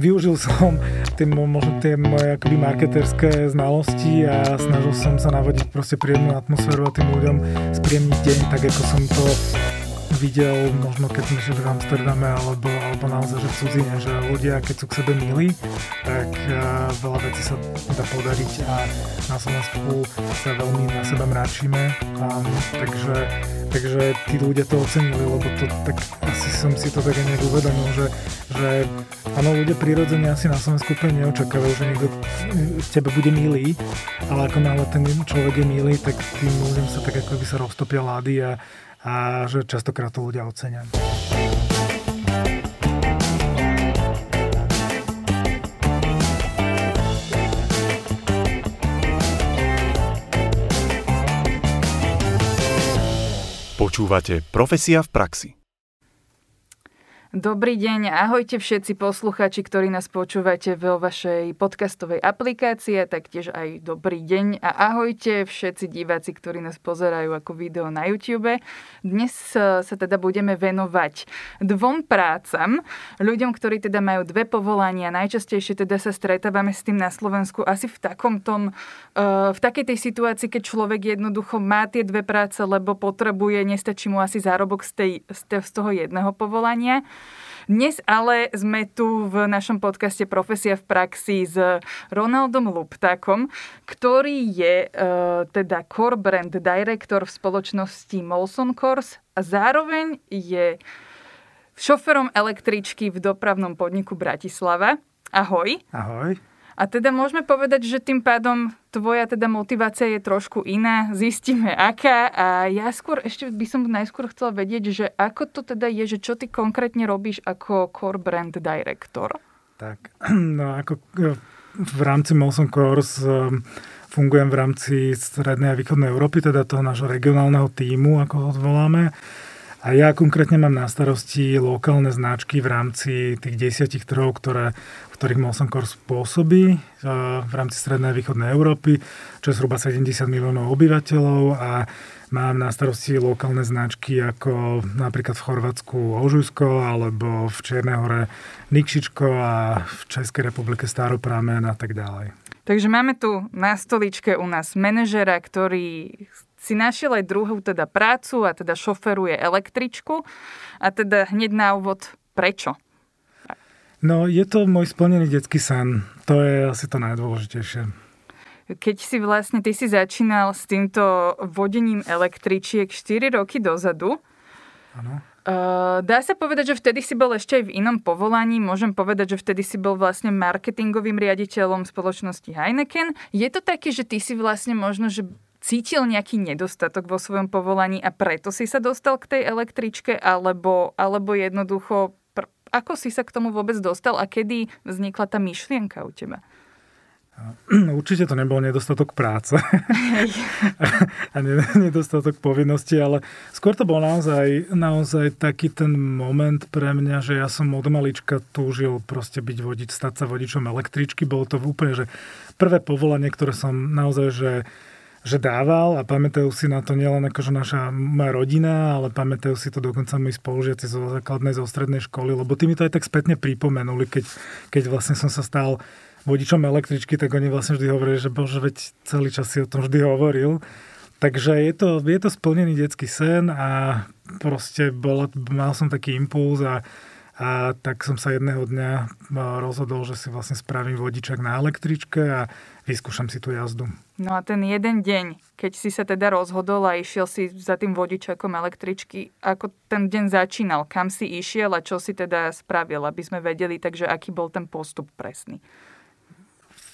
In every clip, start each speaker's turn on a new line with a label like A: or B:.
A: využil som tie, možno tie moje akoby marketerské znalosti a snažil som sa navodiť proste príjemnú atmosféru a tým ľuďom spríjemniť deň, tak ako som to videl možno keď sme žili v Amsterdame alebo, alebo naozaj že v cudzine, že ľudia keď sú k sebe milí, tak uh, veľa vecí sa dá podariť a na Slovensku sa veľmi na seba mračíme, um, takže, takže tí ľudia to ocenili, lebo to tak asi som si to tak nejak uvedomil, že, že áno, ľudia prirodzene asi na Slovensku úplne neočakávajú, že niekto tebe bude milý, ale ako náhle ten človek je milý, tak tým ľuďom sa tak ako by sa roztopia lády a a že častokrát to ľudia ocenia.
B: Počúvate Profesia v praxi.
C: Dobrý deň, ahojte všetci posluchači, ktorí nás počúvate vo vašej podcastovej aplikácii, taktiež aj dobrý deň a ahojte všetci diváci, ktorí nás pozerajú ako video na YouTube. Dnes e, sa teda budeme venovať dvom prácam, ľuďom, ktorí teda majú dve povolania, najčastejšie teda sa stretávame s tým na Slovensku asi v takom tom, e, v takej tej situácii, keď človek jednoducho má tie dve práce, lebo potrebuje, nestačí mu asi zárobok z, tej, z toho jedného povolania. Dnes ale sme tu v našom podcaste Profesia v praxi s Ronaldom Luptákom, ktorý je uh, teda core brand director v spoločnosti Molson Course a zároveň je šoferom električky v dopravnom podniku Bratislava. Ahoj.
A: Ahoj.
C: A teda môžeme povedať, že tým pádom tvoja teda motivácia je trošku iná, zistíme aká a ja skôr ešte by som najskôr chcela vedieť, že ako to teda je, že čo ty konkrétne robíš ako core brand director?
A: Tak, no ako e, v rámci Molson Course e, fungujem v rámci Strednej a Východnej Európy, teda toho nášho regionálneho týmu, ako ho zvoláme. A ja konkrétne mám na starosti lokálne značky v rámci tých desiatich trhov, ktoré, ktorých Molson Coors pôsobí v rámci Strednej a Východnej Európy, čo je zhruba 70 miliónov obyvateľov a mám na starosti lokálne značky ako napríklad v Chorvátsku Ožujsko alebo v Čiernej hore Nikšičko a v Českej republike Staropramen a tak ďalej.
C: Takže máme tu na stoličke u nás manažera, ktorý si našiel aj druhú teda prácu a teda šoferuje električku. A teda hneď na úvod, prečo?
A: No, je to môj splnený detský sen. To je asi to najdôležitejšie.
C: Keď si vlastne, ty si začínal s týmto vodením električiek 4 roky dozadu.
A: Áno.
C: Uh, dá sa povedať, že vtedy si bol ešte aj v inom povolaní. Môžem povedať, že vtedy si bol vlastne marketingovým riaditeľom spoločnosti Heineken. Je to také, že ty si vlastne možno, že cítil nejaký nedostatok vo svojom povolaní a preto si sa dostal k tej električke, alebo, alebo jednoducho, ako si sa k tomu vôbec dostal a kedy vznikla tá myšlienka u teba?
A: Určite to nebol nedostatok práce a nedostatok povinnosti, ale skôr to bol naozaj, naozaj taký ten moment pre mňa, že ja som od malička túžil proste byť vodič, stať sa vodičom električky. Bolo to úplne, že prvé povolanie, ktoré som naozaj, že že dával a pamätajú si na to nielen akože naša moja rodina, ale pamätajú si to dokonca moji spolužiaci zo základnej, zo strednej školy, lebo tí mi to aj tak spätne pripomenuli, keď, keď vlastne som sa stal vodičom električky, tak oni vlastne vždy hovorili, že bože, veď celý čas si o tom vždy hovoril. Takže je to, je to splnený detský sen a proste bola, mal som taký impuls a, a tak som sa jedného dňa rozhodol, že si vlastne spravím vodičak na električke a vyskúšam si tú jazdu.
C: No a ten jeden deň, keď si sa teda rozhodol a išiel si za tým vodičakom električky, ako ten deň začínal, kam si išiel a čo si teda spravil, aby sme vedeli, takže aký bol ten postup presný?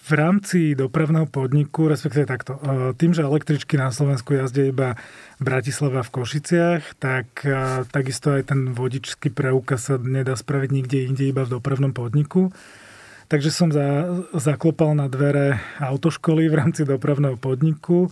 A: V rámci dopravného podniku, respektíve takto, e, tým, že električky na Slovensku jazdia iba v Bratislave v Košiciach, tak e, takisto aj ten vodičský preukaz sa nedá spraviť nikde inde, iba v dopravnom podniku. Takže som za, zaklopal na dvere autoškoly v rámci dopravného podniku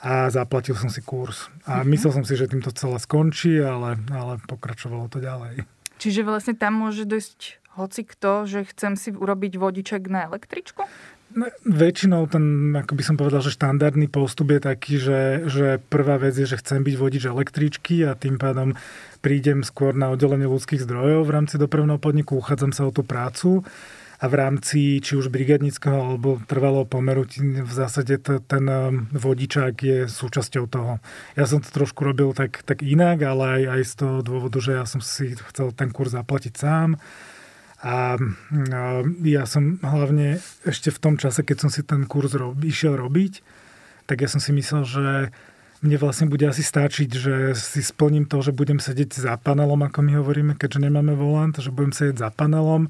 A: a zaplatil som si kurz. A mm-hmm. myslel som si, že týmto celé skončí, ale, ale pokračovalo to ďalej.
C: Čiže vlastne tam môže dojsť hoci kto, že chcem si urobiť vodiček na električku?
A: No, väčšinou ten, ako by som povedal, že štandardný postup je taký, že, že prvá vec je, že chcem byť vodič električky a tým pádom prídem skôr na oddelenie ľudských zdrojov v rámci dopravného podniku, uchádzam sa o tú prácu a v rámci či už brigadnického alebo trvalého pomeru v zásade t- ten um, vodičák je súčasťou toho. Ja som to trošku robil tak, tak inak, ale aj, aj z toho dôvodu, že ja som si chcel ten kurz zaplatiť sám. A, a ja som hlavne ešte v tom čase, keď som si ten kurz rob, išiel robiť, tak ja som si myslel, že mne vlastne bude asi stačiť, že si splním to, že budem sedieť za panelom, ako my hovoríme, keďže nemáme volant, že budem sedieť za panelom,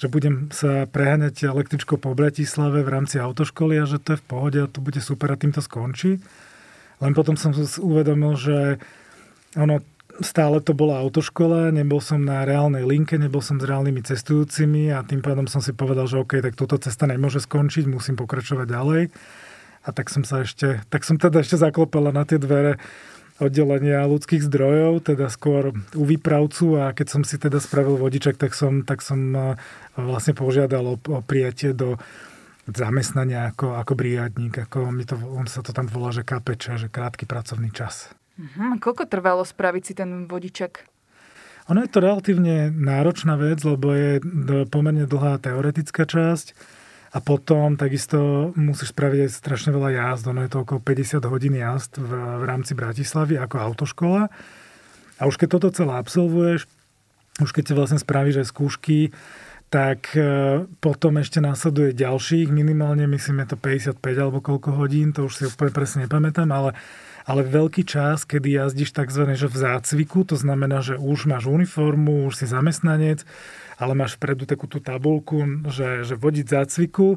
A: že budem sa preháňať električkou po Bratislave v rámci autoškoly a že to je v pohode a to bude super a tým to skončí. Len potom som uvedomil, že ono stále to bola autoškola, nebol som na reálnej linke, nebol som s reálnymi cestujúcimi a tým pádom som si povedal, že OK, tak túto cesta nemôže skončiť, musím pokračovať ďalej. A tak som sa ešte, tak som teda ešte zaklopala na tie dvere oddelenia ľudských zdrojov, teda skôr u výpravcu a keď som si teda spravil vodičak, tak som, tak som e, vlastne požiadal o, o prijatie do zamestnania ako, ako brigadník, ako mi to, on sa to tam volá, že KPČ, že krátky pracovný čas.
C: Uh-huh. Koľko trvalo spraviť si ten vodičak?
A: Ono je to relatívne náročná vec, lebo je pomerne dlhá teoretická časť a potom takisto musíš spraviť aj strašne veľa jazd. Ono je to okolo 50 hodín jazd v, v rámci Bratislavy ako autoškola. A už keď toto celé absolvuješ, už keď si vlastne spravíš aj skúšky, tak e, potom ešte následuje ďalších, minimálne myslím je to 55 alebo koľko hodín, to už si úplne presne nepamätám, ale, ale veľký čas, kedy jazdíš tzv. Že v zácviku, to znamená, že už máš uniformu, už si zamestnanec, ale máš vpredu takú tú tabulku, že, že vodiť zácviku.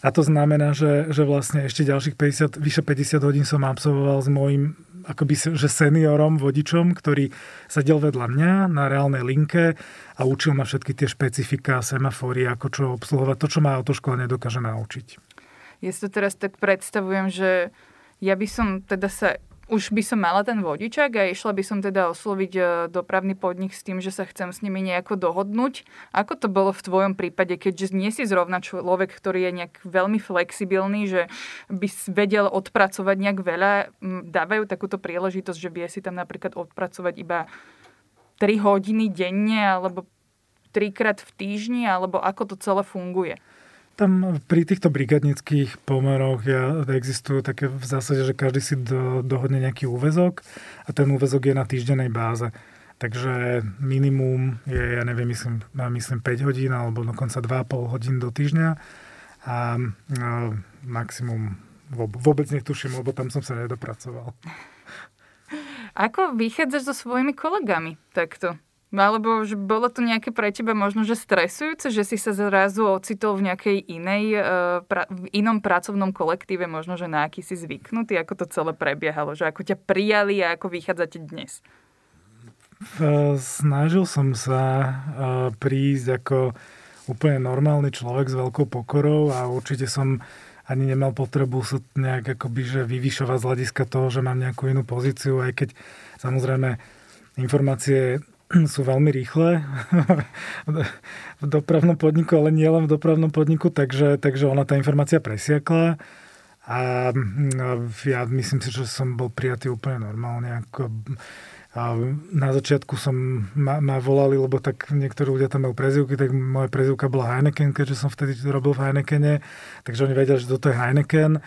A: A to znamená, že, že vlastne ešte ďalších 50, vyše 50 hodín som absolvoval s môjim akoby, že seniorom, vodičom, ktorý sedel vedľa mňa na reálnej linke a učil ma všetky tie špecifika, semafóry, ako čo obsluhovať, to, čo ma autoškola nedokáže naučiť.
C: Ja si to teraz tak predstavujem, že ja by som teda sa už by som mala ten vodičak a išla by som teda osloviť e, dopravný podnik s tým, že sa chcem s nimi nejako dohodnúť. Ako to bolo v tvojom prípade, keďže nie si zrovna človek, ktorý je nejak veľmi flexibilný, že by vedel odpracovať nejak veľa, dávajú takúto príležitosť, že vie si tam napríklad odpracovať iba 3 hodiny denne alebo trikrát v týždni, alebo ako to celé funguje?
A: Tam pri týchto brigadnických pomeroch ja, existujú také v zásade, že každý si do, dohodne nejaký úvezok a ten úvezok je na týždennej báze. Takže minimum je, ja neviem, myslím, myslím 5 hodín alebo dokonca 2,5 hodín do týždňa a, a maximum vôbec netuším, lebo tam som sa nedopracoval.
C: Ako vychádzaš so svojimi kolegami takto? Alebo že bolo to nejaké pre teba možno, že stresujúce, že si sa zrazu ocitol v nejakej inej, e, pra, v inom pracovnom kolektíve, možno, že na aký si zvyknutý, ako to celé prebiehalo, že ako ťa prijali a ako vychádzate dnes?
A: Snažil som sa e, prísť ako úplne normálny človek s veľkou pokorou a určite som ani nemal potrebu sa nejak akoby, že vyvyšovať z hľadiska toho, že mám nejakú inú pozíciu, aj keď samozrejme informácie sú veľmi rýchle v dopravnom podniku, ale nie len v dopravnom podniku, takže, takže ona tá informácia presiakla. A ja myslím si, že som bol prijatý úplne normálne. Ako, a na začiatku som ma, ma volali, lebo tak niektorí ľudia tam majú prezivky, tak moja prezivka bola Heineken, keďže som vtedy robil v Heinekene, takže oni vedeli, že toto je Heineken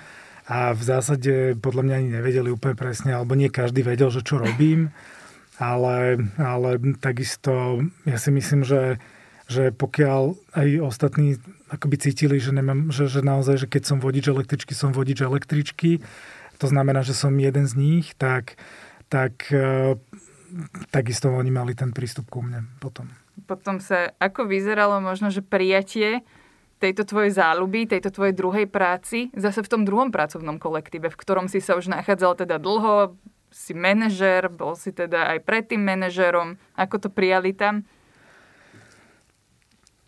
A: a v zásade podľa mňa ani nevedeli úplne presne, alebo nie každý vedel, že čo robím ale, ale takisto ja si myslím, že, že pokiaľ aj ostatní akoby cítili, že, nemám, že, že naozaj, že keď som vodič električky, som vodič električky, to znamená, že som jeden z nich, tak, tak e, takisto oni mali ten prístup ku mne potom.
C: Potom sa, ako vyzeralo možno, že prijatie tejto tvojej záľuby, tejto tvojej druhej práci, zase v tom druhom pracovnom kolektíve, v ktorom si sa už nachádzal teda dlho, si manažer, bol si teda aj predtým manažerom. Ako to prijali tam?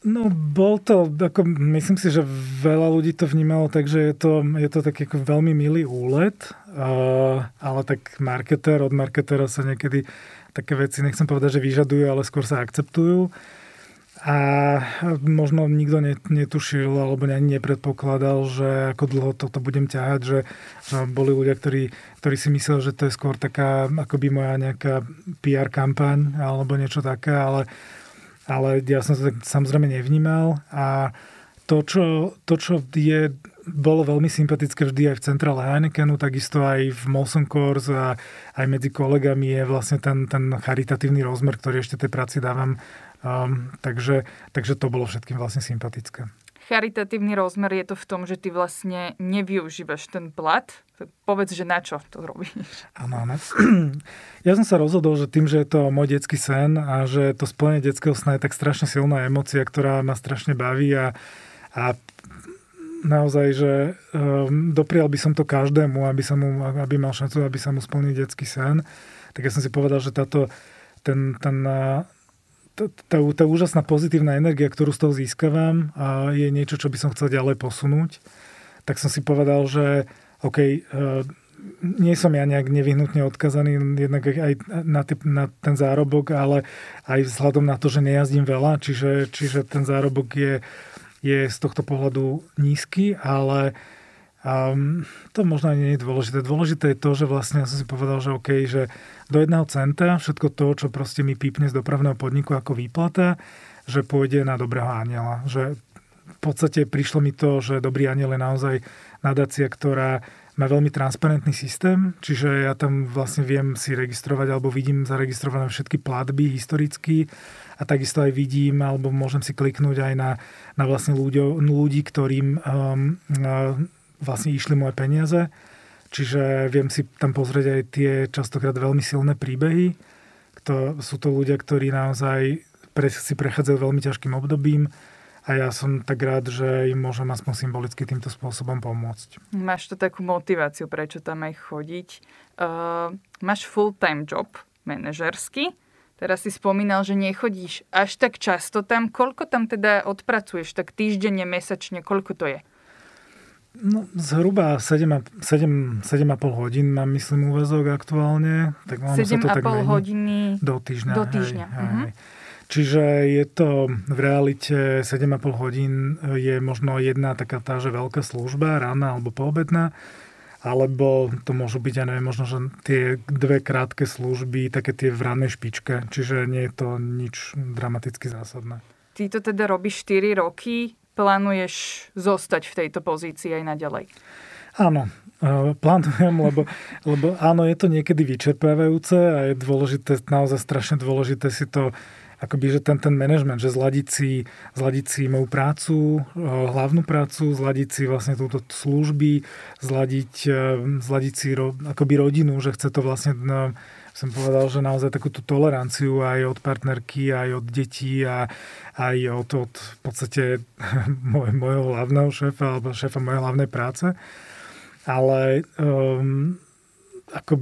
A: No, bol to, ako, myslím si, že veľa ľudí to vnímalo tak, že je to, je to taký ako veľmi milý úlet, uh, ale tak marketer, od marketera sa niekedy také veci, nechcem povedať, že vyžadujú, ale skôr sa akceptujú. A možno nikto netušil alebo ani nepredpokladal, že ako dlho toto budem ťahať, že, boli ľudia, ktorí, ktorí si mysleli, že to je skôr taká akoby moja nejaká PR kampaň alebo niečo také, ale, ale ja som to tak samozrejme nevnímal a to, čo, to, čo je, bolo veľmi sympatické vždy aj v centrále Heinekenu, takisto aj v Molson Coors a aj medzi kolegami je vlastne ten, ten charitatívny rozmer, ktorý ešte tej práci dávam. Um, takže, takže to bolo všetkým vlastne sympatické
C: charitatívny rozmer je to v tom, že ty vlastne nevyužívaš ten plat. Povedz, že na čo to robíš.
A: Áno, áno. Ja som sa rozhodol, že tým, že je to môj detský sen a že to splnenie detského sna je tak strašne silná emocia, ktorá ma strašne baví a, a naozaj, že um, doprial by som to každému, aby, som mu, aby mal šancu, aby sa mu splnil detský sen. Tak ja som si povedal, že táto, ten, ten, tá, tá úžasná pozitívna energia, ktorú z toho získavam, a je niečo, čo by som chcel ďalej posunúť. Tak som si povedal, že OK, uh, nie som ja nejak nevyhnutne odkazaný jednak aj na, ty, na ten zárobok, ale aj vzhľadom na to, že nejazdím veľa, čiže, čiže ten zárobok je, je z tohto pohľadu nízky, ale um, to možno nie je dôležité. Dôležité je to, že vlastne ja som si povedal, že OK, že do jedného centa všetko to, čo proste mi pípne z dopravného podniku ako výplata, že pôjde na dobrého aniela. Že v podstate prišlo mi to, že Dobrý aniel je naozaj nadácia, ktorá má veľmi transparentný systém, čiže ja tam vlastne viem si registrovať alebo vidím zaregistrované všetky platby historicky a takisto aj vidím alebo môžem si kliknúť aj na, na vlastne ľudí, ľudí ktorým um, vlastne išli moje peniaze Čiže viem si tam pozrieť aj tie častokrát veľmi silné príbehy. To, sú to ľudia, ktorí naozaj pre, si prechádzajú veľmi ťažkým obdobím a ja som tak rád, že im môžem aspoň symbolicky týmto spôsobom pomôcť.
C: Máš to takú motiváciu, prečo tam aj chodiť. Uh, máš full-time job, manažersky. Teraz si spomínal, že nechodíš až tak často tam. Koľko tam teda odpracuješ? Tak týždenne, mesačne, koľko to je?
A: No, zhruba 7,5 hodín mám, myslím, úvezok aktuálne.
C: Tak 7,5 hodiny
A: do týždňa.
C: Do týždňa. Hej, uh-huh. hej.
A: Čiže je to v realite 7,5 hodín je možno jedna taká tá, že veľká služba, rána alebo poobedná, alebo to môžu byť, ja neviem, možno, že tie dve krátke služby, také tie v rannej špičke, čiže nie je to nič dramaticky zásadné.
C: Ty to teda robíš 4 roky, plánuješ zostať v tejto pozícii aj naďalej?
A: Áno, e, plánujem, lebo, lebo áno, je to niekedy vyčerpávajúce a je dôležité, naozaj strašne dôležité si to akoby, že ten, ten management, že zladiť si, zladiť si moju prácu, e, hlavnú prácu, zladiť si vlastne túto služby, zladiť, e, zladiť si ro, akoby rodinu, že chce to vlastne no, som povedal, že naozaj takúto toleranciu aj od partnerky, aj od detí a aj od, od v podstate môj, môjho hlavného šéfa alebo šéfa mojej hlavnej práce. Ale um, ako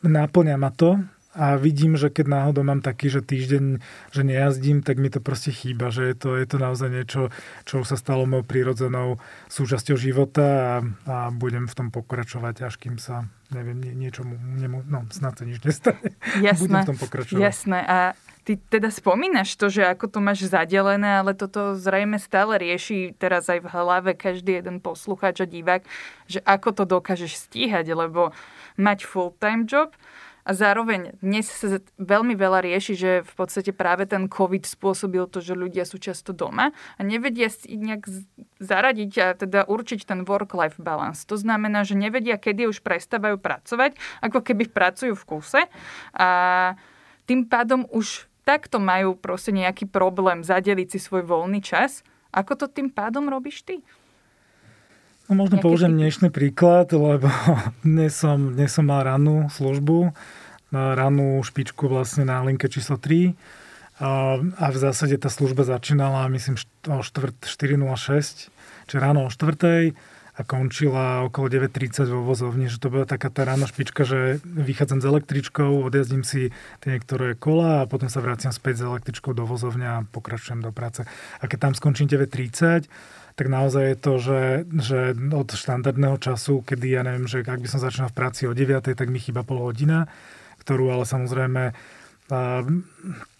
A: náplňa ma to a vidím, že keď náhodou mám taký, že týždeň, že nejazdím, tak mi to proste chýba, že je to, je to naozaj niečo, čo sa stalo mojou prírodzenou súčasťou života a, a budem v tom pokračovať, až kým sa, neviem, nie, niečomu, nemu, no snad sa nič nestane.
C: Jasné,
A: budem v tom pokračovať.
C: Jasné. A ty teda spomínaš to, že ako to máš zadelené, ale toto zrejme stále rieši teraz aj v hlave každý jeden poslucháč a divák, že ako to dokážeš stíhať, lebo mať full-time job, a zároveň dnes sa veľmi veľa rieši, že v podstate práve ten COVID spôsobil to, že ľudia sú často doma a nevedia si nejak zaradiť a teda určiť ten work-life balance. To znamená, že nevedia, kedy už prestávajú pracovať, ako keby pracujú v kuse a tým pádom už takto majú proste nejaký problém zadeliť si svoj voľný čas. Ako to tým pádom robíš ty?
A: No možno použijem dnešný príklad, lebo dnes som, dnes som mal rannú službu, rannú špičku vlastne na linke číslo 3 a v zásade tá služba začínala myslím o 4.06, čiže ráno o 4 a končila okolo 9.30 vo vozovni, že to bola taká tá rána špička, že vychádzam s električkou, odjazdím si tie niektoré kola a potom sa vraciam späť s električkou do vozovňa a pokračujem do práce. A keď tam skončím 9.30, tak naozaj je to, že, že od štandardného času, kedy ja neviem, že ak by som začal v práci o 9, tak mi chýba pol hodina, ktorú ale samozrejme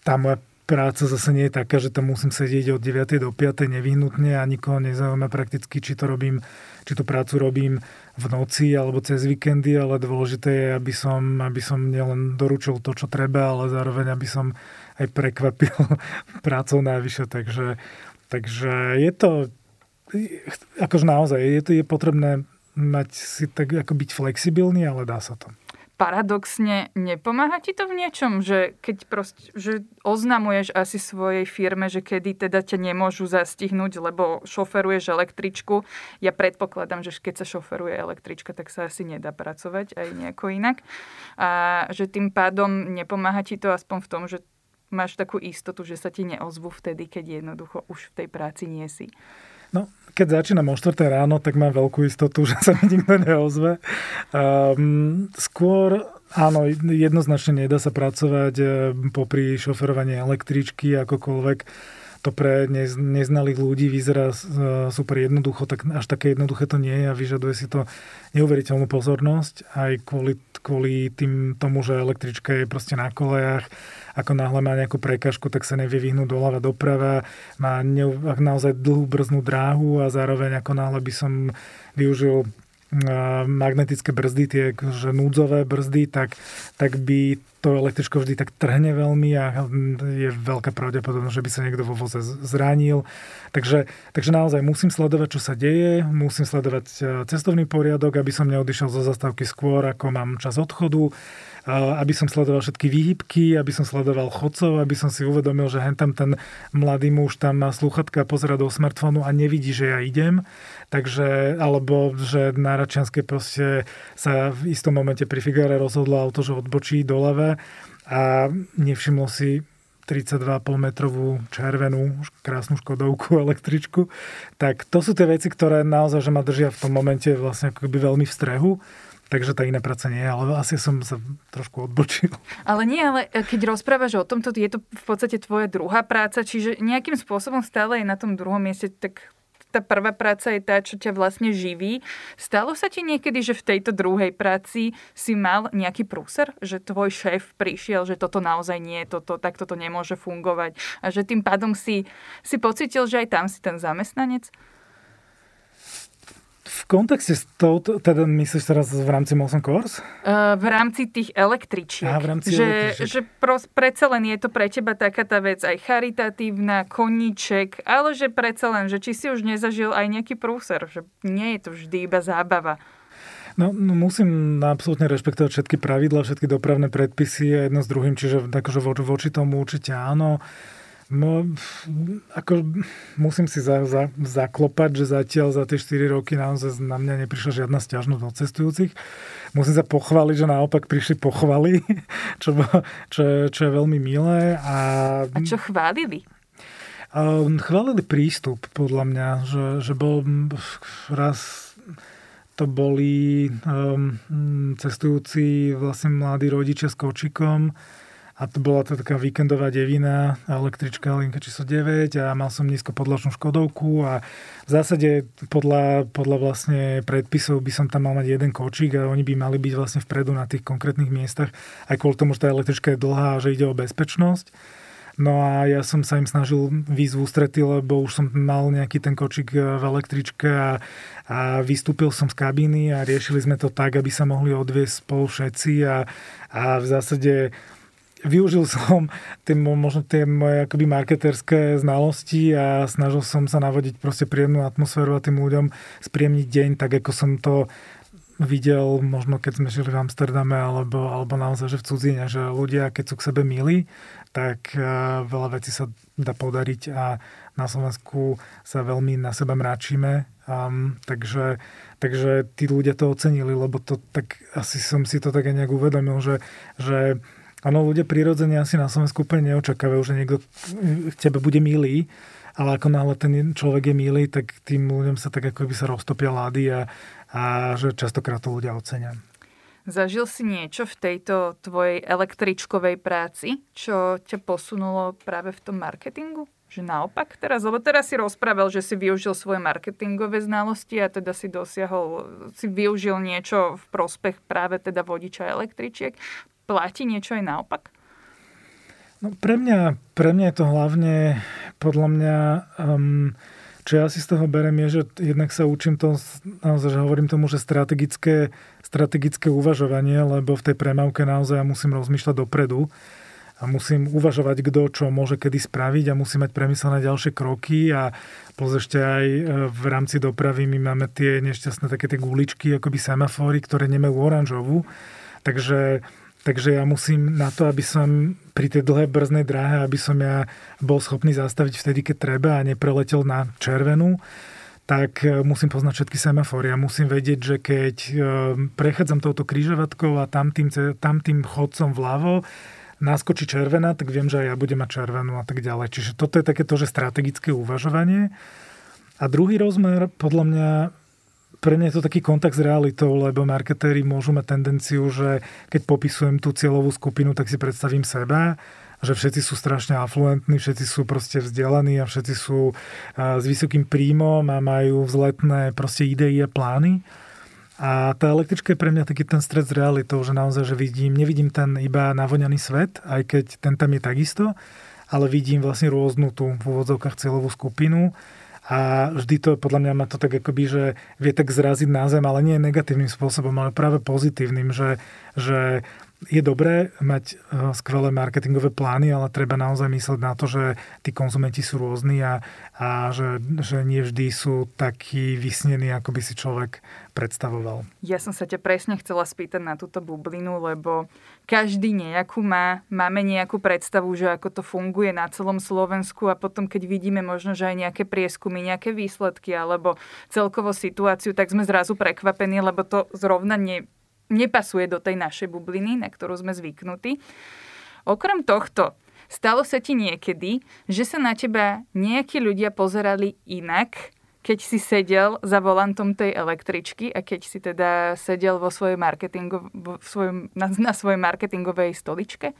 A: tá moja práca zase nie je taká, že tam musím sedieť od 9. do 5. nevyhnutne a nikoho nezaujíma prakticky, či to robím, či tú prácu robím v noci alebo cez víkendy, ale dôležité je, aby som, aby som nielen doručil to, čo treba, ale zároveň, aby som aj prekvapil prácou najvyššie, takže, takže je to akože naozaj, je, to, je potrebné mať si tak ako byť flexibilný, ale dá sa to
C: paradoxne nepomáha ti to v niečom, že keď proste, že oznamuješ asi svojej firme, že kedy teda ťa nemôžu zastihnúť, lebo šoferuješ električku. Ja predpokladám, že keď sa šoferuje električka, tak sa asi nedá pracovať aj nejako inak. A že tým pádom nepomáha ti to aspoň v tom, že máš takú istotu, že sa ti neozvu vtedy, keď jednoducho už v tej práci nie si.
A: No, keď začínam o 4 ráno, tak mám veľkú istotu, že sa mi nikto neozve. Um, skôr, áno, jednoznačne nedá sa pracovať eh, popri šoferovaní električky, akokoľvek to pre nez, neznalých ľudí vyzerá eh, super jednoducho, tak až také jednoduché to nie je a vyžaduje si to neuveriteľnú pozornosť aj kvôli, kvôli tým, tomu, že električka je proste na kolejach ako náhle má nejakú prekažku, tak sa nevie vyhnúť doľava doprava, má ne, naozaj dlhú brznú dráhu a zároveň ako náhle by som využil magnetické brzdy, tie že núdzové brzdy, tak, tak by to električko vždy tak trhne veľmi a je veľká pravdepodobnosť, že by sa niekto vo voze zranil. Takže, takže naozaj musím sledovať, čo sa deje, musím sledovať cestovný poriadok, aby som neodišiel zo zastávky skôr, ako mám čas odchodu aby som sledoval všetky výhybky, aby som sledoval chodcov, aby som si uvedomil, že hen tam ten mladý muž tam má sluchatka pozera do smartfónu a nevidí, že ja idem. Takže, alebo že na Račianske proste sa v istom momente pri Figare rozhodlo auto, že odbočí doľava a nevšimol si 32,5 metrovú červenú krásnu škodovku električku. Tak to sú tie veci, ktoré naozaj že ma držia v tom momente vlastne akoby veľmi v strehu takže tá iná práca nie, ale asi som sa trošku odbočil.
C: Ale nie, ale e, keď rozprávaš o tomto, je to v podstate tvoja druhá práca, čiže nejakým spôsobom stále je na tom druhom mieste, tak tá prvá práca je tá, čo ťa vlastne živí. Stalo sa ti niekedy, že v tejto druhej práci si mal nejaký prúser? Že tvoj šéf prišiel, že toto naozaj nie, toto, tak toto nemôže fungovať a že tým pádom si, si pocitil, že aj tam si ten zamestnanec?
A: V kontexte s touto, teda myslíš teraz v rámci Molson Course?
C: Uh, v rámci tých električiek.
A: Aha, v rámci
C: že,
A: električiek.
C: Že pros, predsa len je to pre teba taká tá vec aj charitatívna, koníček, ale že predsa len, že či si už nezažil aj nejaký prúser, že nie je to vždy iba zábava.
A: No, no musím absolútne rešpektovať všetky pravidla, všetky dopravné predpisy jedno s druhým, čiže akože voči tomu určite áno. No, ako musím si za, za, zaklopať, že zatiaľ za tie 4 roky naozaj na mňa neprišla žiadna stiažnosť od cestujúcich. Musím sa pochváliť, že naopak prišli pochvaly, čo, čo, čo je veľmi milé. A,
C: a čo chválili?
A: Chválili prístup, podľa mňa, že, že bol raz to boli um, cestujúci vlastne mladí rodičia s kočikom, a to bola to taká víkendová devina, električka linka číslo 9 a mal som nízko podlačnú Škodovku a v zásade podľa, podľa vlastne predpisov by som tam mal mať jeden kočík a oni by mali byť vlastne vpredu na tých konkrétnych miestach, aj kvôli tomu, že tá električka je dlhá a že ide o bezpečnosť. No a ja som sa im snažil výjsť ústrety, lebo už som mal nejaký ten kočík v električke a, a vystúpil som z kabíny a riešili sme to tak, aby sa mohli odviesť spolu všetci a, a v zásade využil som tie, možno tie moje akoby marketerské znalosti a snažil som sa navodiť proste príjemnú atmosféru a tým ľuďom spríjemniť deň, tak ako som to videl možno keď sme žili v Amsterdame alebo, alebo naozaj, že v cudzine, že ľudia keď sú k sebe milí, tak uh, veľa vecí sa dá podariť a na Slovensku sa veľmi na seba mráčime, um, takže, takže tí ľudia to ocenili, lebo to tak asi som si to tak aj nejak uvedomil, že, že Áno, ľudia prirodzene asi na Slovensku úplne neočakávajú, že niekto k tebe bude milý, ale ako náhle ten človek je milý, tak tým ľuďom sa tak ako by sa roztopia lády a, a že častokrát to ľudia ocenia.
C: Zažil si niečo v tejto tvojej električkovej práci, čo ťa posunulo práve v tom marketingu? Že naopak teraz? Lebo teraz si rozprával, že si využil svoje marketingové znalosti a teda si dosiahol, si využil niečo v prospech práve teda vodiča električiek platí niečo aj naopak?
A: No pre mňa, pre mňa je to hlavne, podľa mňa, um, čo ja si z toho berem, je, že jednak sa učím to, naozaj, že hovorím tomu, že strategické, strategické uvažovanie, lebo v tej premávke naozaj ja musím rozmýšľať dopredu. a musím uvažovať, kto čo môže kedy spraviť a musím mať premyslené ďalšie kroky a plus ešte aj e, v rámci dopravy my máme tie nešťastné také tie guličky, akoby semafóry, ktoré nemajú oranžovú. Takže, takže ja musím na to, aby som pri tej dlhej brznej dráhe, aby som ja bol schopný zastaviť vtedy, keď treba a nepreletel na červenú, tak e, musím poznať všetky semafóry a musím vedieť, že keď e, prechádzam touto krížovatkou a tam tým, tam tým chodcom vľavo, naskočí červená, tak viem, že aj ja budem mať červenú a tak ďalej. Čiže toto je takéto, že strategické uvažovanie. A druhý rozmer, podľa mňa, pre mňa je to taký kontakt s realitou, lebo marketéri môžu mať tendenciu, že keď popisujem tú cieľovú skupinu, tak si predstavím seba, že všetci sú strašne afluentní, všetci sú proste vzdelaní a všetci sú s vysokým príjmom a majú vzletné proste idei a plány. A tá električka je pre mňa taký ten stred s realitou, že naozaj, že vidím, nevidím ten iba navoňaný svet, aj keď ten tam je takisto, ale vidím vlastne rôznu tú v úvodzovkách cieľovú skupinu a vždy to, podľa mňa má to tak akoby, že vie tak zraziť na zem, ale nie negatívnym spôsobom, ale práve pozitívnym, že, že je dobré mať eh, skvelé marketingové plány, ale treba naozaj mysleť na to, že tí konzumenti sú rôzni a, a že, že nie vždy sú takí vysnení, ako by si človek predstavoval.
C: Ja som sa ťa presne chcela spýtať na túto bublinu, lebo každý nejakú má, máme nejakú predstavu, že ako to funguje na celom Slovensku a potom, keď vidíme možno, že aj nejaké prieskumy, nejaké výsledky alebo celkovo situáciu, tak sme zrazu prekvapení, lebo to zrovna nie, nepasuje do tej našej bubliny, na ktorú sme zvyknutí. Okrem tohto, stalo sa ti niekedy, že sa na teba nejakí ľudia pozerali inak, keď si sedel za volantom tej električky a keď si teda sedel vo svojej marketingo, vo svojom, na, na svojej marketingovej stoličke?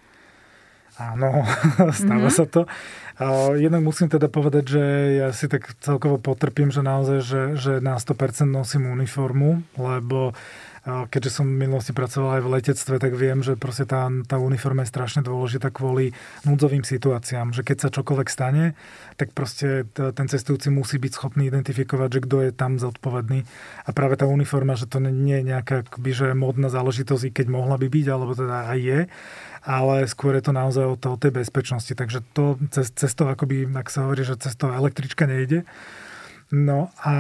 A: Áno, stáva mm-hmm. sa to. Uh, jednak musím teda povedať, že ja si tak celkovo potrpím, že naozaj, že, že na 100% nosím uniformu, lebo keďže som v minulosti pracoval aj v letectve, tak viem, že proste tá, tá uniforma je strašne dôležitá kvôli núdzovým situáciám, že keď sa čokoľvek stane, tak proste ten cestujúci musí byť schopný identifikovať, že kto je tam zodpovedný. A práve tá uniforma, že to nie je nejaká akoby, že modná záležitosť, keď mohla by byť, alebo teda aj je, ale skôr je to naozaj o, to, o tej bezpečnosti. Takže to cez, cez to, akoby, ak sa hovorí, že cez to električka nejde. No a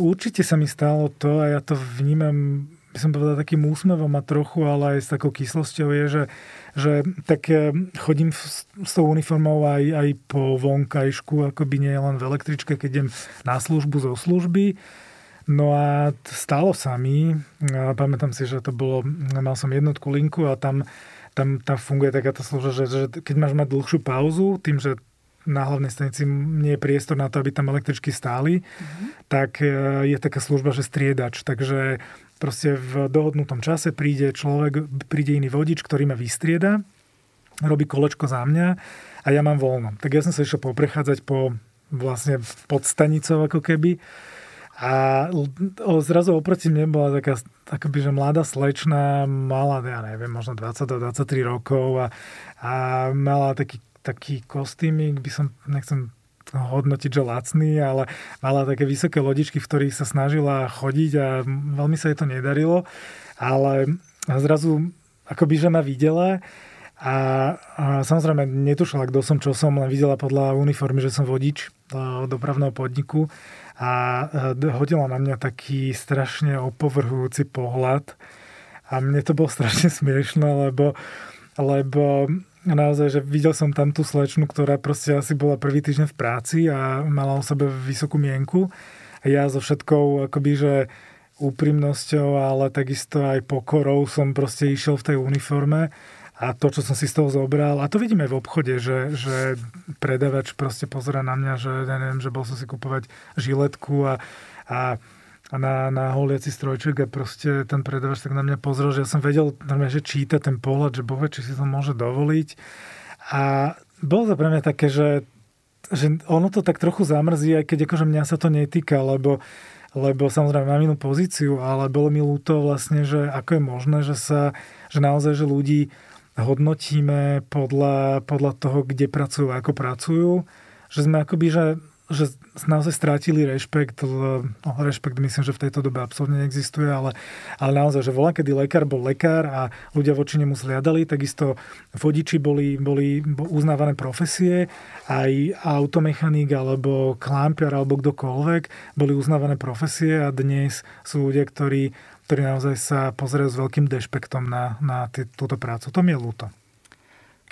A: určite sa mi stalo to, a ja to vnímam by som povedal, takým úsmevom a trochu, ale aj s takou kyslosťou je, že, že tak eh, chodím s, s tou uniformou aj, aj po vonkajšku, akoby nie len v električke, keď idem na službu zo služby. No a stalo sa mi, pamätám si, že to bolo, mal som jednotku linku a tam, tam, tam funguje takáto služba, že, že keď máš mať dlhšiu pauzu, tým, že na hlavnej stanici nie je priestor na to, aby tam električky stáli, mm-hmm. tak eh, je taká služba, že striedač. Takže proste v dohodnutom čase príde človek, príde iný vodič, ktorý ma vystrieda, robí kolečko za mňa a ja mám voľno. Tak ja som sa išiel poprechádzať po vlastne pod stanicou ako keby a zrazu oproti mne bola taká akoby, že mladá slečna, mala, ja neviem, možno 20 do 23 rokov a, a mala taký, taký kostýmik, by som, nechcem hodnotiť, že lacný, ale mala také vysoké lodičky, v ktorých sa snažila chodiť a veľmi sa jej to nedarilo. Ale zrazu akoby, že ma videla a, a samozrejme netušila, kto som, čo som, len videla podľa uniformy, že som vodič dopravného podniku a hodila na mňa taký strašne opovrhujúci pohľad a mne to bolo strašne smiešné, lebo, lebo naozaj, že videl som tam tú slečnu, ktorá proste asi bola prvý týždeň v práci a mala o sebe vysokú mienku. A ja so všetkou akoby, že úprimnosťou, ale takisto aj pokorou som proste išiel v tej uniforme a to, čo som si z toho zobral, a to vidíme v obchode, že, že predavač proste pozera na mňa, že ja neviem, že bol som si kupovať žiletku a, a a na, na holiaci strojček a proste ten predavač tak na mňa pozrel, že ja som vedel, že číta ten pohľad, že bohe, či si to môže dovoliť. A bolo to pre mňa také, že, že ono to tak trochu zamrzí, aj keď akože mňa sa to netýka, lebo lebo samozrejme mám inú pozíciu, ale bolo mi ľúto vlastne, že ako je možné, že sa, že naozaj, že ľudí hodnotíme podľa, podľa toho, kde pracujú, ako pracujú, že sme akoby, že že naozaj strátili rešpekt. No, rešpekt myslím, že v tejto dobe absolútne neexistuje, ale, ale naozaj, že volá, kedy lekár bol lekár a ľudia voči nemu sliadali, takisto vodiči boli, boli uznávané profesie, aj automechanik alebo klampiar alebo kdokoľvek boli uznávané profesie a dnes sú ľudia, ktorí, ktorí naozaj sa pozerajú s veľkým dešpektom na, na t- túto prácu. To mi je ľúto.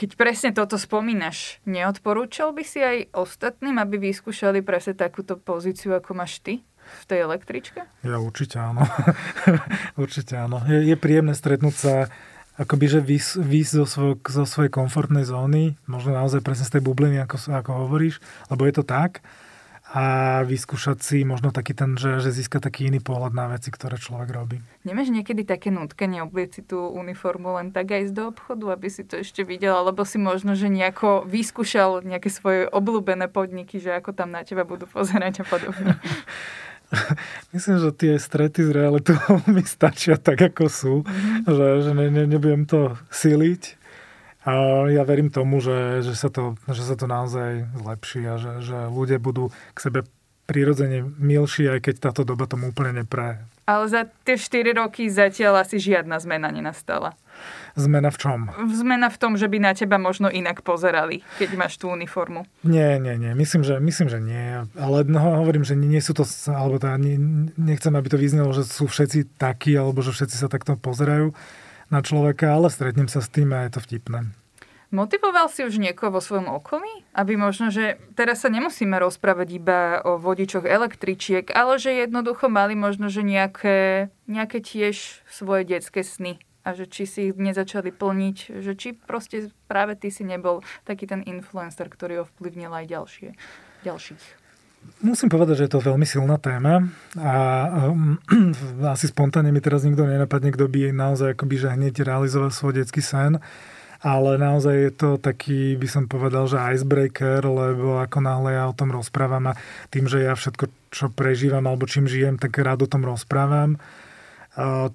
C: Keď presne toto spomínaš, neodporúčal by si aj ostatným, aby vyskúšali presne takúto pozíciu, ako máš ty? v tej električke?
A: Ja určite áno. určite áno. Je, je príjemné stretnúť sa akoby, že výsť zo, svoj, zo svojej komfortnej zóny, možno naozaj presne z tej bubliny, ako, ako hovoríš, lebo je to tak a vyskúšať si možno taký ten, že, že získa taký iný pohľad na veci, ktoré človek robí.
C: Nemáš niekedy také nutkanie oblieť si tú uniformu len tak aj ísť do obchodu, aby si to ešte videl, alebo si možno, že nejako vyskúšal nejaké svoje obľúbené podniky, že ako tam na teba budú pozerať a podobne.
A: Myslím, že tie strety s realitou mi stačia tak, ako sú, mm-hmm. že, že ne, ne, nebudem to siliť a ja verím tomu, že, že, sa to, že sa to naozaj zlepší a že, že ľudia budú k sebe prirodzene milší, aj keď táto doba tomu úplne nepraje.
C: Ale za tie 4 roky zatiaľ asi žiadna zmena nenastala.
A: Zmena v čom?
C: Zmena v tom, že by na teba možno inak pozerali, keď máš tú uniformu.
A: Nie, nie, nie. Myslím, že, myslím, že nie. Ale no, hovorím, že nie, nie sú to, alebo tá, nie, nechcem, aby to vyznelo, že sú všetci takí, alebo že všetci sa takto pozerajú na človeka, ale stretnem sa s tým a je to vtipné.
C: Motivoval si už niekoho vo svojom okolí? Aby možno, že teraz sa nemusíme rozprávať iba o vodičoch električiek, ale že jednoducho mali možno, že nejaké, nejaké tiež svoje detské sny a že či si ich nezačali plniť, že či proste práve ty si nebol taký ten influencer, ktorý ovplyvnil aj ďalšie, ďalších.
A: Musím povedať, že je to veľmi silná téma a um, asi spontánne mi teraz nikto nenapadne, kto by naozaj akoby, že hneď realizoval svoj detský sen. Ale naozaj je to taký, by som povedal, že icebreaker, lebo ako náhle ja o tom rozprávam a tým, že ja všetko, čo prežívam alebo čím žijem, tak rád o tom rozprávam,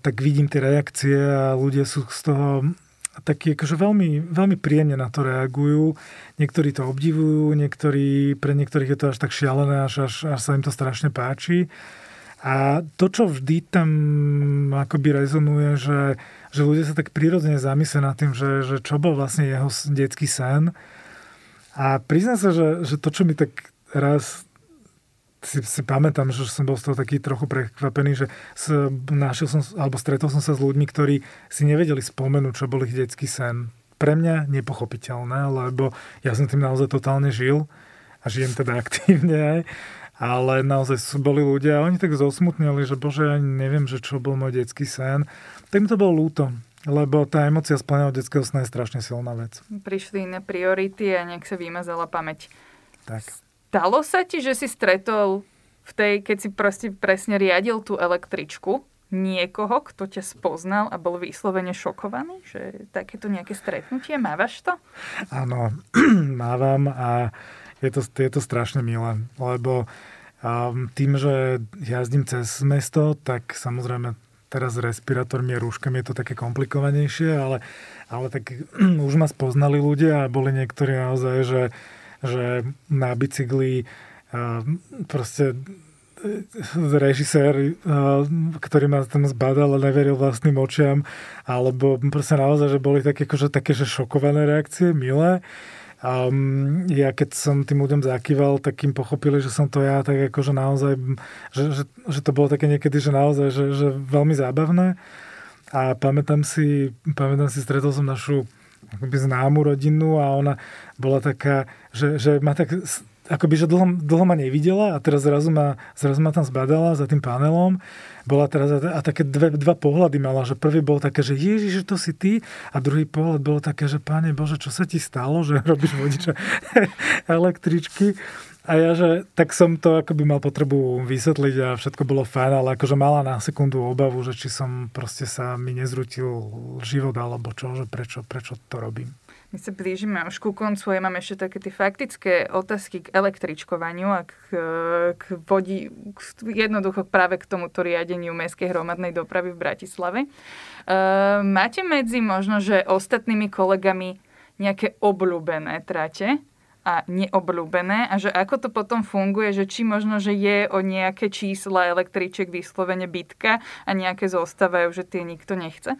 A: tak vidím tie reakcie a ľudia sú z toho takí akože veľmi, veľmi príjemne na to reagujú. Niektorí to obdivujú, niektorí, pre niektorých je to až tak šialené, až, až, až sa im to strašne páči. A to, čo vždy tam akoby rezonuje, že, že ľudia sa tak prirodzene zamyslia nad tým, že, že čo bol vlastne jeho detský sen. A priznám sa, že, že to, čo mi tak raz si, si pamätám, že som bol z toho taký trochu prekvapený, že s, našiel som, alebo stretol som sa s ľuďmi, ktorí si nevedeli spomenúť, čo bol ich detský sen. Pre mňa nepochopiteľné, lebo ja som tým naozaj totálne žil a žijem teda aktívne aj. Ale naozaj sú, boli ľudia a oni tak zosmutnili, že bože, ja neviem, že čo bol môj detský sen. Tak mi to bolo ľúto, lebo tá emocia splného detského sna je strašne silná vec.
C: Prišli iné priority a nejak sa vymazala pamäť.
A: Tak.
C: Stalo sa ti, že si stretol v tej, keď si proste presne riadil tú električku, niekoho, kto ťa spoznal a bol vyslovene šokovaný? Že takéto nejaké stretnutie, mávaš to?
A: Áno, mávam a je to, je to strašne milé, lebo um, tým, že jazdím cez mesto, tak samozrejme teraz s respirátormi a rúškami je to také komplikovanejšie, ale, ale tak už ma spoznali ľudia a boli niektorí naozaj, že, že na bicykli um, proste e, režisér, e, ktorý ma tam zbadal a neveril vlastným očiam, alebo proste naozaj, že boli také, akože, také že šokované reakcie, milé. A ja keď som tým ľuďom zakýval, tak im pochopili, že som to ja, tak akože naozaj, že, že, že to bolo také niekedy, že naozaj, že, že veľmi zábavné. A pamätám si, pamätám si, stretol som našu akoby známu rodinu a ona bola taká, že, že ma tak akoby, že dlho, dlho ma nevidela a teraz zrazu ma, zrazu ma tam zbadala za tým panelom. Bola teraz a, a také dve, dva pohľady mala, že prvý bol také, že Ježiš, že to si ty a druhý pohľad bolo také, že Pane Bože, čo sa ti stalo, že robíš vodiča električky. A ja, že tak som to akoby mal potrebu vysvetliť a všetko bolo fajn, ale akože mala na sekundu obavu, že či som proste sa mi nezrutil život alebo čo, že prečo, prečo to robím.
C: My sa blížime už ku koncu. Ja mám ešte také tie faktické otázky k električkovaniu a k, k vodi, k, jednoducho práve k tomuto riadeniu mestskej hromadnej dopravy v Bratislave. Uh, máte medzi možno, že ostatnými kolegami nejaké obľúbené trate? A neobľúbené a že ako to potom funguje, že či možno, že je o nejaké čísla električiek vyslovene bitka a nejaké zostávajú, že tie nikto nechce?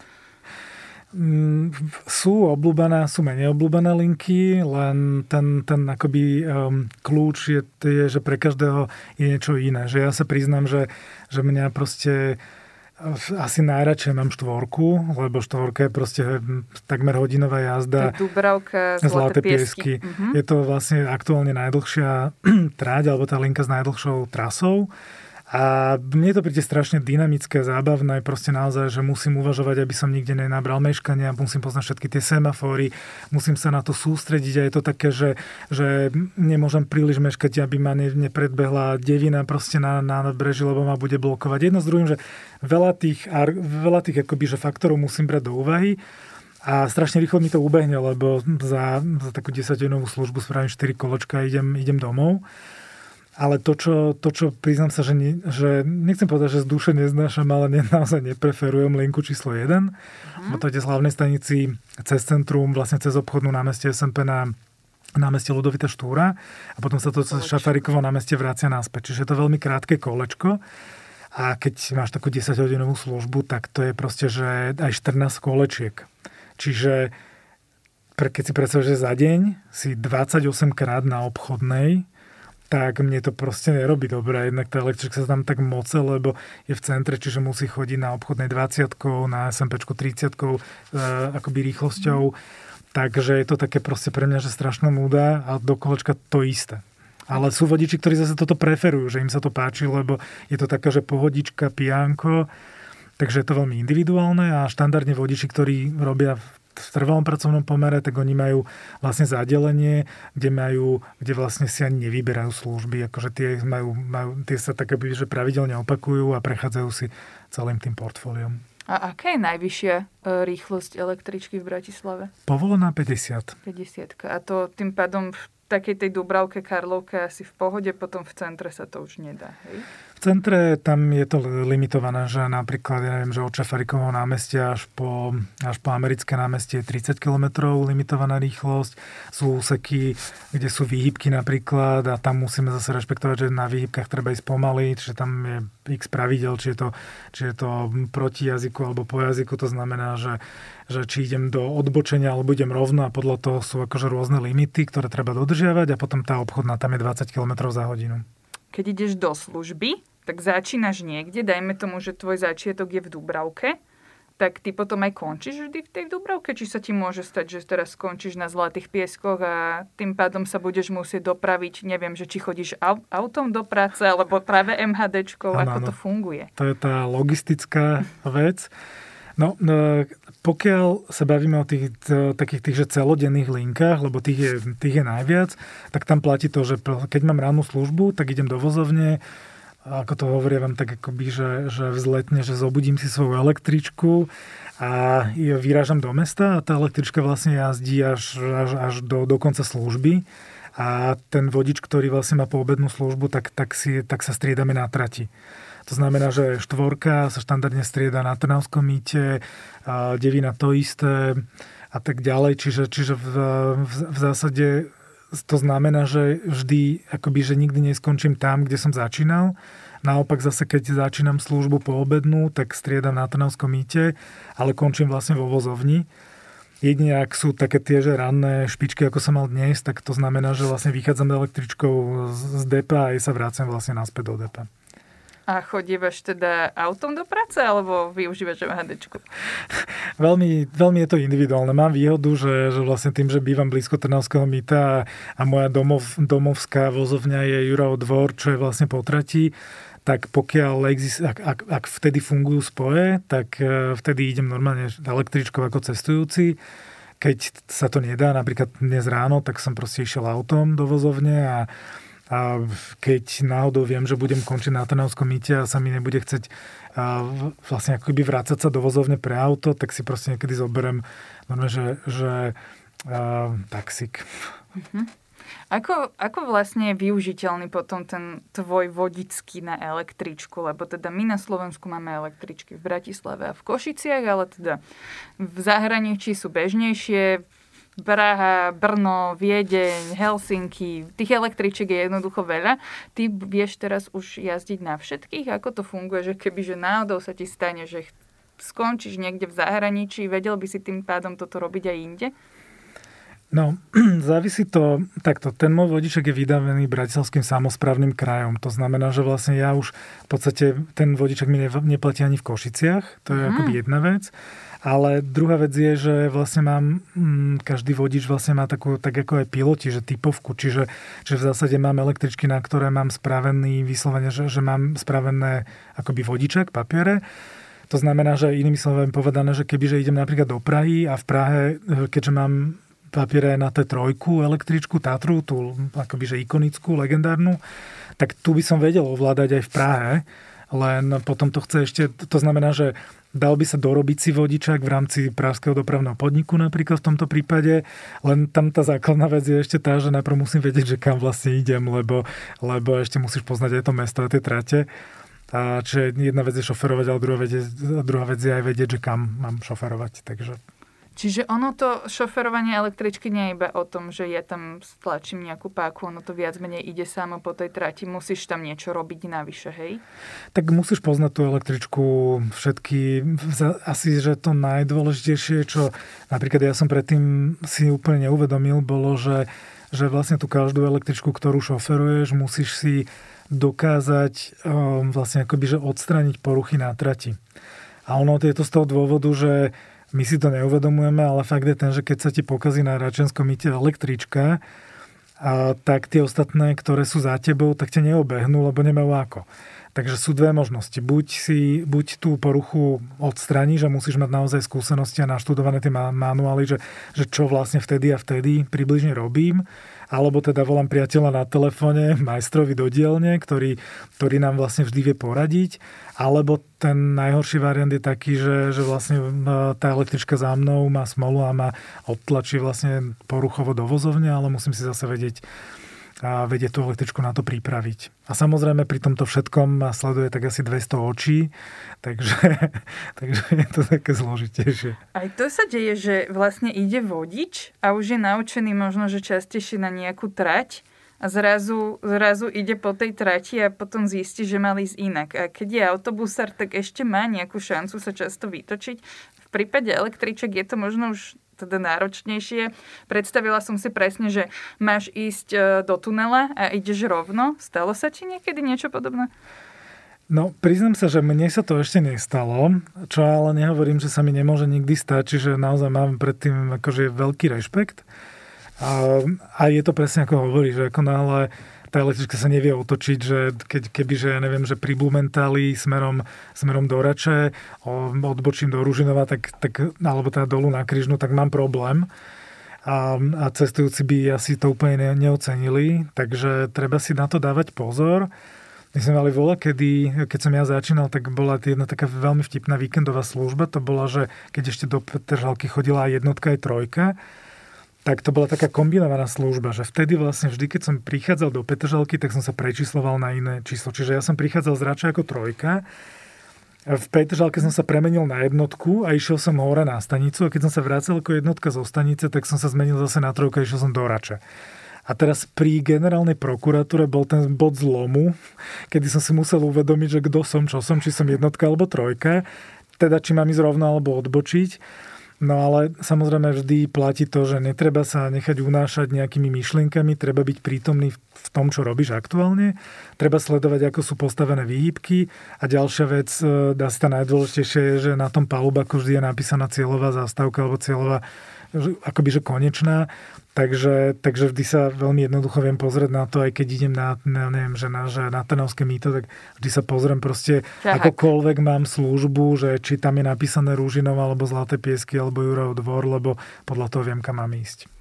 A: Mm, sú obľúbené, sú menej obľúbené linky, len ten, ten akoby um, kľúč je, je, že pre každého je niečo iné. Že ja sa priznám, že, že mňa proste asi najradšej mám štvorku, lebo štvorka je proste takmer hodinová jazda.
C: Dubravka, Zlaté, Zlaté piesky. piesky. Uh-huh.
A: Je to vlastne aktuálne najdlhšia tráť, alebo tá linka s najdlhšou trasou. A mne to príde strašne dynamické, zábavné, proste naozaj, že musím uvažovať, aby som nikde nenabral meškania, musím poznať všetky tie semafóry, musím sa na to sústrediť a je to také, že, že nemôžem príliš meškať, aby ma ne, nepredbehla devina proste na, na breži, lebo ma bude blokovať. Jedno s druhým, že veľa tých, veľa tých akoby, že faktorov musím brať do úvahy a strašne rýchlo mi to ubehne, lebo za, za takú 10 službu spravím 4 koločka a idem, idem domov. Ale to čo, to, čo priznám sa, že, ne, že nechcem povedať, že z duše neznášam, ale ne, naozaj nepreferujem linku číslo 1. Uh-huh. Bo to ide z hlavnej stanici cez centrum, vlastne cez obchodnú námestie SMP na námestie Ludovita Štúra a potom sa to cez Šafarikovo námestie vracia naspäť. Čiže je to veľmi krátke kolečko. A keď máš takú 10-hodinovú službu, tak to je proste, že aj 14 kolečiek. Čiže keď si predstavíš, že za deň si 28 krát na obchodnej, tak mne to proste nerobí dobre. Jednak tá elektrika sa tam tak moce, lebo je v centre, čiže musí chodiť na obchodnej 20 na SMP 30 e, akoby rýchlosťou. Takže je to také proste pre mňa, že strašná nuda a do kolečka to isté. Ale sú vodiči, ktorí zase toto preferujú, že im sa to páči, lebo je to taká, že pohodička, pijanko, takže je to veľmi individuálne a štandardne vodiči, ktorí robia v trvalom pracovnom pomere, tak oni majú vlastne zadelenie, kde majú, kde vlastne si ani nevyberajú služby, akože tie, majú, majú, tie sa také, že pravidelne opakujú a prechádzajú si celým tým portfóliom.
C: A aká je najvyššia e, rýchlosť električky v Bratislave?
A: Povolená 50.
C: 50. A to tým pádom v takej tej Dubravke, Karlovke asi v pohode, potom v centre sa to už nedá, hej?
A: V centre tam je to limitované, že napríklad, ja neviem, že od Čafarikovho námestia až po, až po americké námestie je 30 km limitovaná rýchlosť. Sú úseky, kde sú výhybky napríklad a tam musíme zase rešpektovať, že na výhybkách treba ísť pomaly, čiže tam je x pravidel, či je to, či je to proti jazyku alebo po jazyku, to znamená, že, že či idem do odbočenia alebo idem rovno a podľa toho sú akože rôzne limity, ktoré treba dodržiavať a potom tá obchodná tam je 20 km za hodinu
C: keď ideš do služby, tak začínaš niekde, dajme tomu, že tvoj začiatok je v Dubravke, tak ty potom aj končíš vždy v tej Dubravke? Či sa ti môže stať, že teraz skončíš na Zlatých pieskoch a tým pádom sa budeš musieť dopraviť, neviem, že či chodíš autom do práce, alebo práve MHDčkou, ano, ako ano. to funguje?
A: To je tá logistická vec. No, no, pokiaľ sa bavíme o tých takých tých, že celodenných linkách, lebo tých je, tých je najviac, tak tam platí to, že keď mám rannú službu, tak idem do vozovne, ako to hovorím vám tak akoby, že, že vzletne, že zobudím si svoju električku a vyrážam do mesta a tá električka vlastne jazdí až, až, až do, do konca služby a ten vodič, ktorý vlastne má poobednú službu, tak, tak, si, tak sa striedame na trati. To znamená, že štvorka sa štandardne strieda na Trnavskom mýte, devina to isté a tak ďalej. Čiže, čiže v, v, v zásade to znamená, že vždy, akoby, že nikdy neskončím tam, kde som začínal. Naopak zase, keď začínam službu po obednú, tak striedam na Trnavskom mýte, ale končím vlastne vo vozovni. Jedine, ak sú také tie, že ranné špičky, ako som mal dnes, tak to znamená, že vlastne vychádzam električkou z depa a aj sa vrácam vlastne naspäť do depa.
C: A chodívaš teda autom do práce, alebo využívaš MHDčku?
A: veľmi, veľmi je to individuálne. Mám výhodu, že, že vlastne tým, že bývam blízko Trnavského mýta a, a moja domov, domovská vozovňa je Jurov dvor, čo je vlastne po trati, tak pokiaľ exist, ak, ak, ak vtedy fungujú spoje, tak e, vtedy idem normálne električkou ako cestujúci. Keď sa to nedá, napríklad dnes ráno, tak som proste išiel autom do vozovne a a keď náhodou viem, že budem končiť na Trnavskom mýte a sa mi nebude chceť a vlastne ako keby vrácať sa do vozovne pre auto, tak si proste niekedy zoberiem normálne, že, že a, taxík.
C: Uh-huh. Ako, ako vlastne je využiteľný potom ten tvoj vodický na električku? Lebo teda my na Slovensku máme električky v Bratislave a v Košiciach, ale teda v zahraničí sú bežnejšie, Praha, Brno, Viedeň, Helsinky, tých električiek je jednoducho veľa. Ty vieš teraz už jazdiť na všetkých? Ako to funguje, že keby že náhodou sa ti stane, že skončíš niekde v zahraničí, vedel by si tým pádom toto robiť aj inde?
A: No, závisí to takto. Ten môj vodiček je vydavený Bratislavským samozprávnym krajom. To znamená, že vlastne ja už v podstate ten vodiček mi neplatí ani v Košiciach. To je mm. akoby jedna vec. Ale druhá vec je, že vlastne mám, mm, každý vodič vlastne má takú, tak ako aj piloti, že typovku, čiže že v zásade mám električky, na ktoré mám spravený vyslovene, že, že mám spravené akoby vodiček, papiere. To znamená, že inými slovami povedané, že kebyže idem napríklad do Prahy a v Prahe, keďže mám papiere na T3 električku Tatru, tú akoby že ikonickú, legendárnu, tak tu by som vedel ovládať aj v Prahe, len potom to chce ešte, to znamená, že dal by sa dorobiť si vodičak v rámci Pražského dopravného podniku napríklad v tomto prípade, len tam tá základná vec je ešte tá, že najprv musím vedieť, že kam vlastne idem, lebo, lebo ešte musíš poznať aj to mesto a tie trate. A čiže jedna vec je šoferovať, ale druhá vec je, druhá vec je aj vedieť, že kam mám šoferovať. Takže
C: Čiže ono to šoferovanie električky nie je iba o tom, že ja tam stlačím nejakú páku, ono to viac menej ide samo po tej trati. Musíš tam niečo robiť navyše, hej?
A: Tak musíš poznať tú električku všetky. Asi, že to najdôležitejšie, čo napríklad ja som predtým si úplne neuvedomil, bolo, že, že vlastne tú každú električku, ktorú šoferuješ, musíš si dokázať um, vlastne akoby, že odstrániť poruchy na trati. A ono je to z toho dôvodu, že my si to neuvedomujeme, ale fakt je ten, že keď sa ti pokazí na Račenskom mýte električka, a tak tie ostatné, ktoré sú za tebou, tak ťa neobehnú, lebo nemajú ako. Takže sú dve možnosti. Buď, si, buď tú poruchu odstraní, že musíš mať naozaj skúsenosti a naštudované tie manuály, že, že čo vlastne vtedy a vtedy približne robím, alebo teda volám priateľa na telefóne, majstrovi do dielne, ktorý, ktorý nám vlastne vždy vie poradiť, alebo ten najhorší variant je taký, že, že vlastne e, tá električka za mnou má smolu a má odtlačí vlastne poruchovo do vozovne, ale musím si zase vedieť, a vedieť tú električku na to pripraviť. A samozrejme pri tomto všetkom sleduje tak asi 200 očí, takže, takže je to také zložitejšie.
C: Aj to sa deje, že vlastne ide vodič a už je naučený možno, že častejšie na nejakú trať a zrazu, zrazu ide po tej trati a potom zistí, že mal ísť inak. A keď je autobusár, tak ešte má nejakú šancu sa často vytočiť. V prípade električek je to možno už teda náročnejšie. Predstavila som si presne, že máš ísť e, do tunela a ideš rovno. Stalo sa ti niekedy niečo podobné?
A: No, priznám sa, že mne sa to ešte nestalo, čo ale nehovorím, že sa mi nemôže nikdy stať, čiže naozaj mám predtým akože veľký rešpekt. A, a je to presne ako hovorí, že ako náhle tá električka sa nevie otočiť, že keď, keby, že ja neviem, že pri Blumentali smerom, smerom do Rače, odbočím do Ružinova, tak, tak, alebo teda dolu na Kryžnu, tak mám problém. A, a cestujúci by asi to úplne ne, neocenili, takže treba si na to dávať pozor. My sme mali vola, kedy, keď som ja začínal, tak bola jedna taká veľmi vtipná víkendová služba. To bola, že keď ešte do Petržalky chodila jednotka, aj trojka, tak to bola taká kombinovaná služba, že vtedy vlastne vždy, keď som prichádzal do Petržalky, tak som sa prečísloval na iné číslo. Čiže ja som prichádzal z Rača ako trojka, v Petržalke som sa premenil na jednotku a išiel som hore na stanicu a keď som sa vracal ako jednotka zo stanice, tak som sa zmenil zase na trojka a išiel som do Rača. A teraz pri generálnej prokuratúre bol ten bod zlomu, kedy som si musel uvedomiť, že kto som, čo som, či som jednotka alebo trojka, teda či mám ísť rovno alebo odbočiť. No ale samozrejme vždy platí to, že netreba sa nechať unášať nejakými myšlienkami, treba byť prítomný v tom, čo robíš aktuálne, treba sledovať, ako sú postavené výhybky. A ďalšia vec, e, dá sa najdôležitejšie je, že na tom palubaku vždy je napísaná cieľová zástavka alebo cieľová akoby že konečná, takže, takže vždy sa veľmi jednoducho viem pozrieť na to, aj keď idem na, na neviem, že na, že na Trnavské mýto, tak vždy sa pozriem proste, Čahak. akokoľvek mám službu, že či tam je napísané Rúžinov, alebo Zlaté piesky, alebo Jurov dvor, lebo podľa toho viem, kam mám ísť.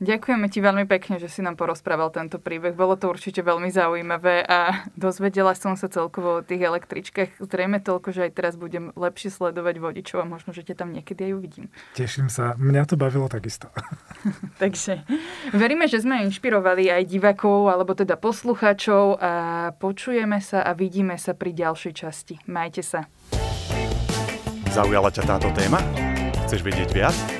C: Ďakujeme ti veľmi pekne, že si nám porozprával tento príbeh. Bolo to určite veľmi zaujímavé a dozvedela som sa celkovo o tých električkách. Zrejme toľko, že aj teraz budem lepšie sledovať vodičov a možno, že ťa tam niekedy aj uvidím.
A: Teším sa. Mňa to bavilo takisto.
C: Takže veríme, že sme inšpirovali aj divákov alebo teda poslucháčov a počujeme sa a vidíme sa pri ďalšej časti. Majte sa.
B: Zaujala ťa táto téma? Chceš vedieť viac?